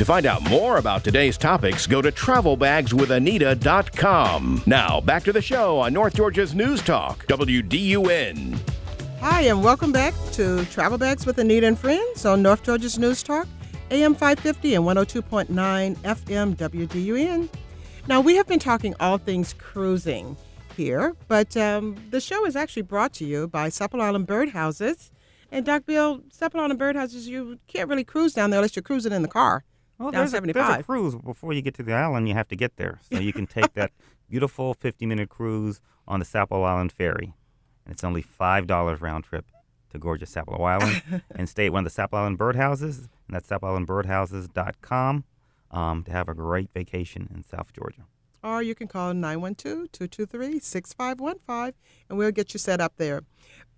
To find out more about today's topics, go to travelbagswithanita.com. Now, back to the show on North Georgia's News Talk, WDUN. Hi, and welcome back to Travel Bags with Anita and Friends on North Georgia's News Talk, AM 550 and 102.9 FM WDUN. Now, we have been talking all things cruising here, but um, the show is actually brought to you by Sapelo Island Birdhouses. And Doc Bill, Sapelo Island Birdhouses, you can't really cruise down there unless you're cruising in the car. Well, down there's a, 75. there's a cruise before you get to the island. You have to get there, so you can take that beautiful 50-minute cruise on the Sapelo Island ferry, and it's only five dollars round trip to gorgeous Sapelo Island, and stay at one of the Sapelo Island birdhouses, and that's SapeloIslandBirdhouses.com um, to have a great vacation in South Georgia. or you can call 912-223-6515 and we'll get you set up there.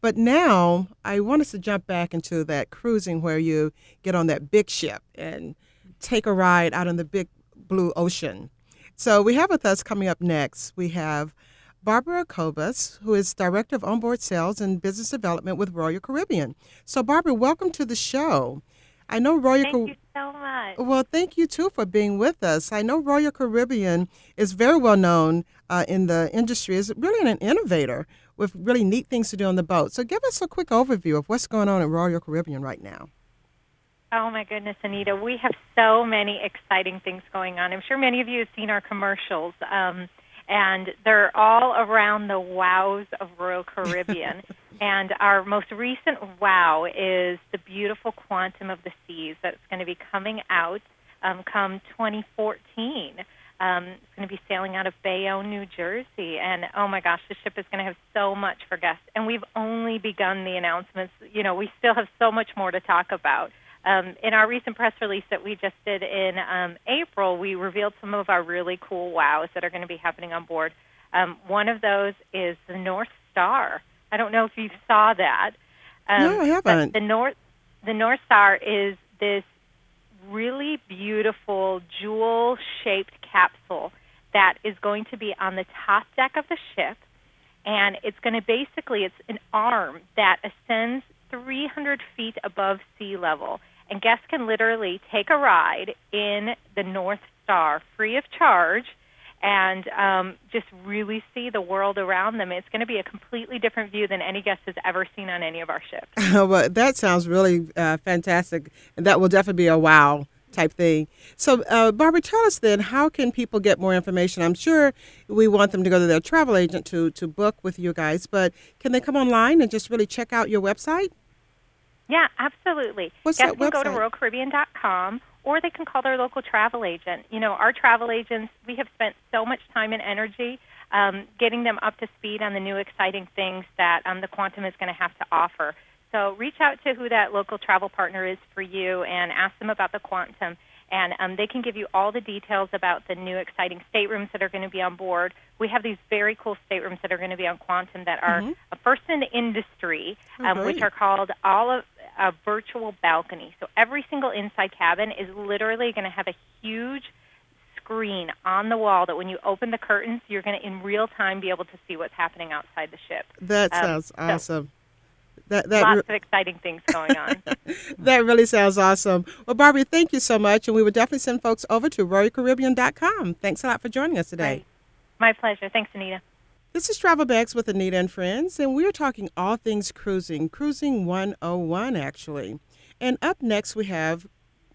But now I want us to jump back into that cruising where you get on that big ship and take a ride out in the big blue ocean. So we have with us coming up next, we have Barbara Cobus, who is Director of Onboard Sales and Business Development with Royal Caribbean. So Barbara, welcome to the show. I know Royal Thank Car- you so much. well, thank you too for being with us. I know Royal Caribbean is very well known uh, in the industry as really an innovator with really neat things to do on the boat. So, give us a quick overview of what's going on at Royal Caribbean right now. Oh my goodness, Anita, we have so many exciting things going on. I'm sure many of you have seen our commercials, um, and they're all around the wows of Royal Caribbean. and our most recent wow is the beautiful Quantum of the Seas that's going to be coming out um, come 2014. Um, it's going to be sailing out of Bayonne, New Jersey, and oh my gosh, the ship is going to have so much for guests. And we've only begun the announcements. You know, we still have so much more to talk about. Um, in our recent press release that we just did in um, April, we revealed some of our really cool wows that are going to be happening on board. Um, one of those is the North Star. I don't know if you saw that. Um, No, I haven't. The North, the North Star is this really beautiful jewel-shaped capsule that is going to be on the top deck of the ship, and it's going to basically it's an arm that ascends 300 feet above sea level, and guests can literally take a ride in the North Star free of charge. And um, just really see the world around them. It's going to be a completely different view than any guest has ever seen on any of our ships. well, that sounds really uh, fantastic, and that will definitely be a wow type thing. So, uh, Barbara, tell us then, how can people get more information? I'm sure we want them to go to their travel agent to, to book with you guys, but can they come online and just really check out your website? Yeah, absolutely. What's Guests that can go to? RoyalCaribbean.com or they can call their local travel agent. You know, our travel agents, we have spent so much time and energy um, getting them up to speed on the new exciting things that um, the Quantum is going to have to offer. So reach out to who that local travel partner is for you and ask them about the Quantum. And um, they can give you all the details about the new exciting staterooms that are going to be on board. We have these very cool staterooms that are going to be on Quantum that are a first in the industry, Oh, um, which are called all of a virtual balcony. So every single inside cabin is literally going to have a huge screen on the wall that when you open the curtains, you're going to in real time be able to see what's happening outside the ship. That Um, sounds so- awesome. That, that Lots of exciting things going on. That really sounds awesome. Well, Barbara, thank you so much. And we would definitely send folks over to RoyalCaribbean.com. Thanks a lot for joining us today. Right. My pleasure. Thanks, Anita. This is Travel Bags with Anita and Friends, and we're talking all things cruising, Cruising 101, actually. And up next, we have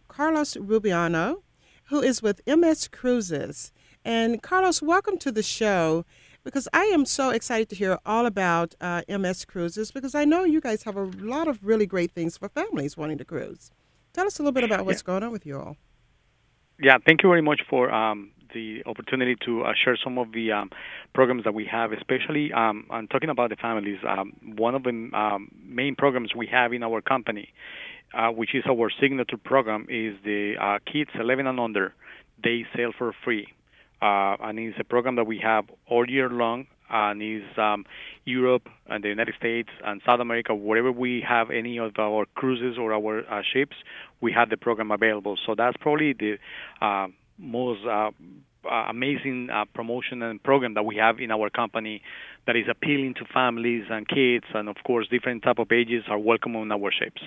Carlos Rubiano, who is with MSC Cruises. And Carlos, welcome to the show because I am so excited to hear all about uh, MSC Cruises because I know you guys have a lot of really great things for families wanting to cruise. Tell us a little bit about what's going on with you all. Yeah, thank you very much for um, the opportunity to uh, share some of the um, programs that we have, especially um, I'm talking about the families. Um, one of the um, main programs we have in our company, uh, which is our signature program, is the uh, Kids 11 and Under. They sail for free. Uh, and it's a program that we have all year long and is um, Europe and the United States and South America, wherever we have any of our cruises or our uh, ships, we have the program available. So that's probably the uh, most uh, uh, amazing uh, promotion and program that we have in our company that is appealing to families and kids, and of course, different type of ages are welcome on our ships.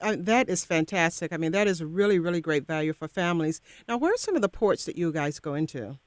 uh, that is fantastic. I mean, that is really, really great value for families. Now, where are some of the ports that you guys go into?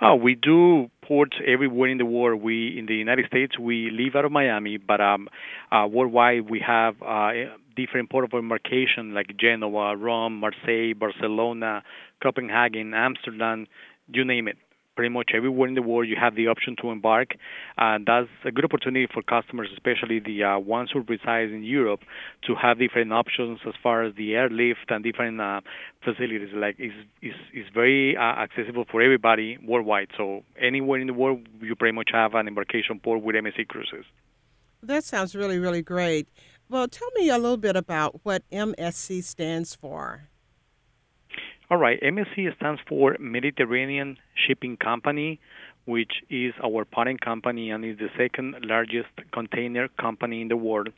Oh, we do ports everywhere in the world. We in the United States we live out of Miami, but um, uh, worldwide we have uh, different port of embarkation like Genoa, Rome, Marseille, Barcelona, Copenhagen, Amsterdam, you name it pretty much everywhere in the world you have the option to embark. And that's a good opportunity for customers, especially the uh, ones who reside in Europe, to have different options as far as the airlift and different uh, facilities. Like is is is very uh, accessible for everybody worldwide. So anywhere in the world, you pretty much have an embarkation port with MSC Cruises. That sounds really really great. Well, tell me a little bit about what MSC stands for. All right, MSC stands for Mediterranean Shipping Company, which is our parent company and is the second largest container company in the world.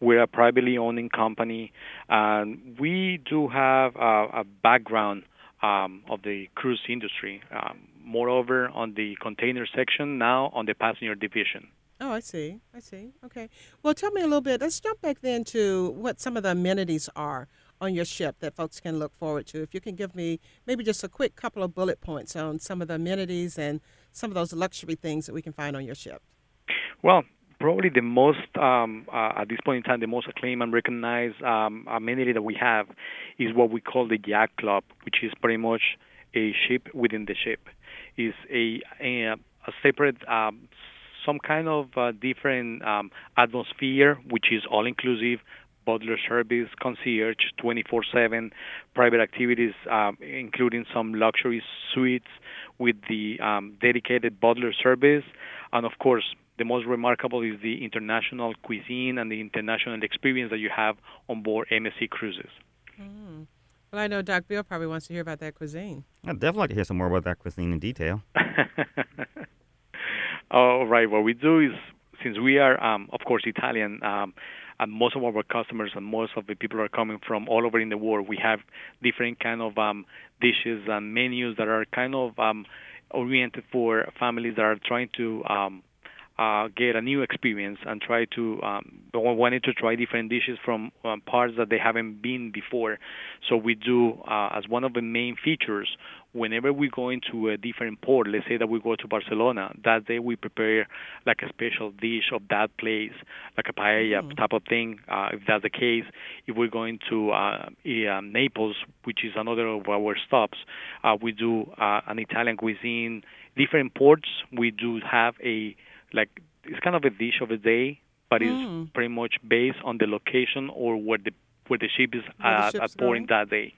We're a privately owned company, and we do have a, a background um, of the cruise industry. Um, moreover, on the container section, now on the passenger division. Oh, I see. I see. Okay. Well, tell me a little bit. Let's jump back then to what some of the amenities are on your ship that folks can look forward to. If you can give me maybe just a quick couple of bullet points on some of the amenities and some of those luxury things that we can find on your ship. Well, probably the most um, uh, at this point in time the most acclaimed and recognized um, amenity that we have is what we call the yacht club which is pretty much a ship within the ship is a a, a separate um, some kind of uh, different um, atmosphere which is all inclusive butler service, concierge, 24/7, private activities, um, including some luxury suites with the um, dedicated butler service, and of course, the most remarkable is the international cuisine and the international experience that you have on board MSC cruises. Mm. Well, I know Doc Bill probably wants to hear about that cuisine. I'd definitely like to hear some more about that cuisine in detail. All right. What we do is, since we are, um, of course, Italian, um, and most of our customers and most of the people are coming from all over in the world. We have different kind of um, dishes and menus that are kind of um, oriented for families that are trying to um, uh, get a new experience and try to um, wanted to try different dishes from um, parts that they haven't been before. So we do uh, as one of the main features. Whenever we go into a different port, let's say that we go to Barcelona, that day we prepare like a special dish of that place, like a paella mm. type of thing. Uh, if that's the case, if we're going to uh, Naples, which is another of our stops, uh, we do uh, an Italian cuisine. Different ports, we do have a like it's kind of a dish of a day, but mm. it's pretty much based on the location or where the where the ship is at, at port that day.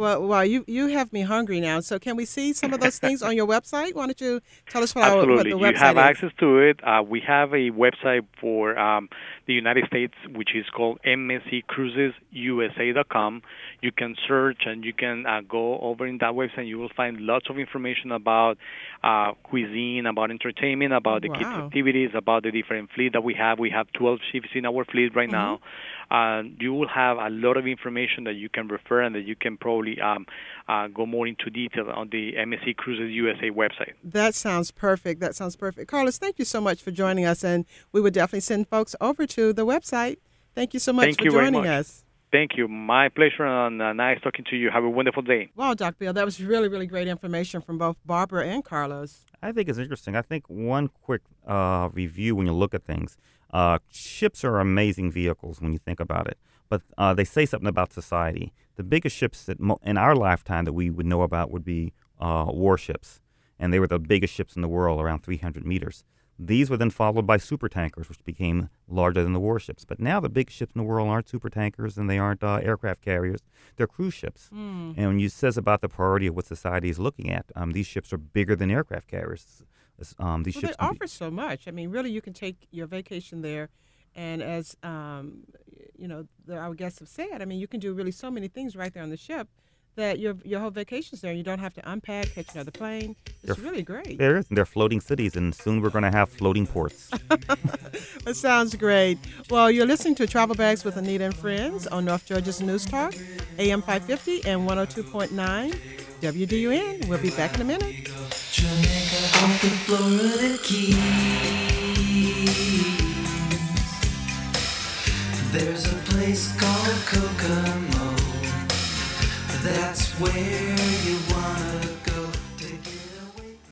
Well, well, you you have me hungry now. So can we see some of those things on your website? Why don't you tell us what, Absolutely. Our, what the website you have is? access to it. Uh, we have a website for um, the United States, which is called msccruisesusa.com. You can search and you can uh, go over in that website. You will find lots of information about uh, cuisine, about entertainment, about the wow. kids' activities, about the different fleet that we have. We have 12 ships in our fleet right mm-hmm. now uh, you will have a lot of information that you can refer and that you can probably um, uh, go more into detail on the MSC Cruises USA website. That sounds perfect. That sounds perfect. Carlos, thank you so much for joining us, and we would definitely send folks over to the website. Thank you so much thank for you joining much. us. Thank you. My pleasure and uh, nice talking to you. Have a wonderful day. Wow, Dr. Bill, that was really, really great information from both Barbara and Carlos. I think it's interesting. I think one quick uh, review when you look at things uh, ships are amazing vehicles when you think about it, but uh, they say something about society. The biggest ships that mo- in our lifetime that we would know about would be uh, warships, and they were the biggest ships in the world, around 300 meters. These were then followed by supertankers, which became larger than the warships. But now the big ships in the world aren't supertankers and they aren't uh, aircraft carriers; they're cruise ships. Mm. And when you says about the priority of what society is looking at, um, these ships are bigger than aircraft carriers. Um, these well, ships they offer so much. I mean, really, you can take your vacation there, and as um, you know, the, our guests have said, I mean, you can do really so many things right there on the ship that your your whole vacation's there. You don't have to unpack, catch another plane. It's they're, really great. There is. They're floating cities, and soon we're going to have floating ports. that sounds great. Well, you're listening to Travel Bags with Anita and Friends on North Georgia's News Talk, AM 550 and 102.9 WDUN. We'll be back in a minute. There's a place called Kokomo. That's where you wanna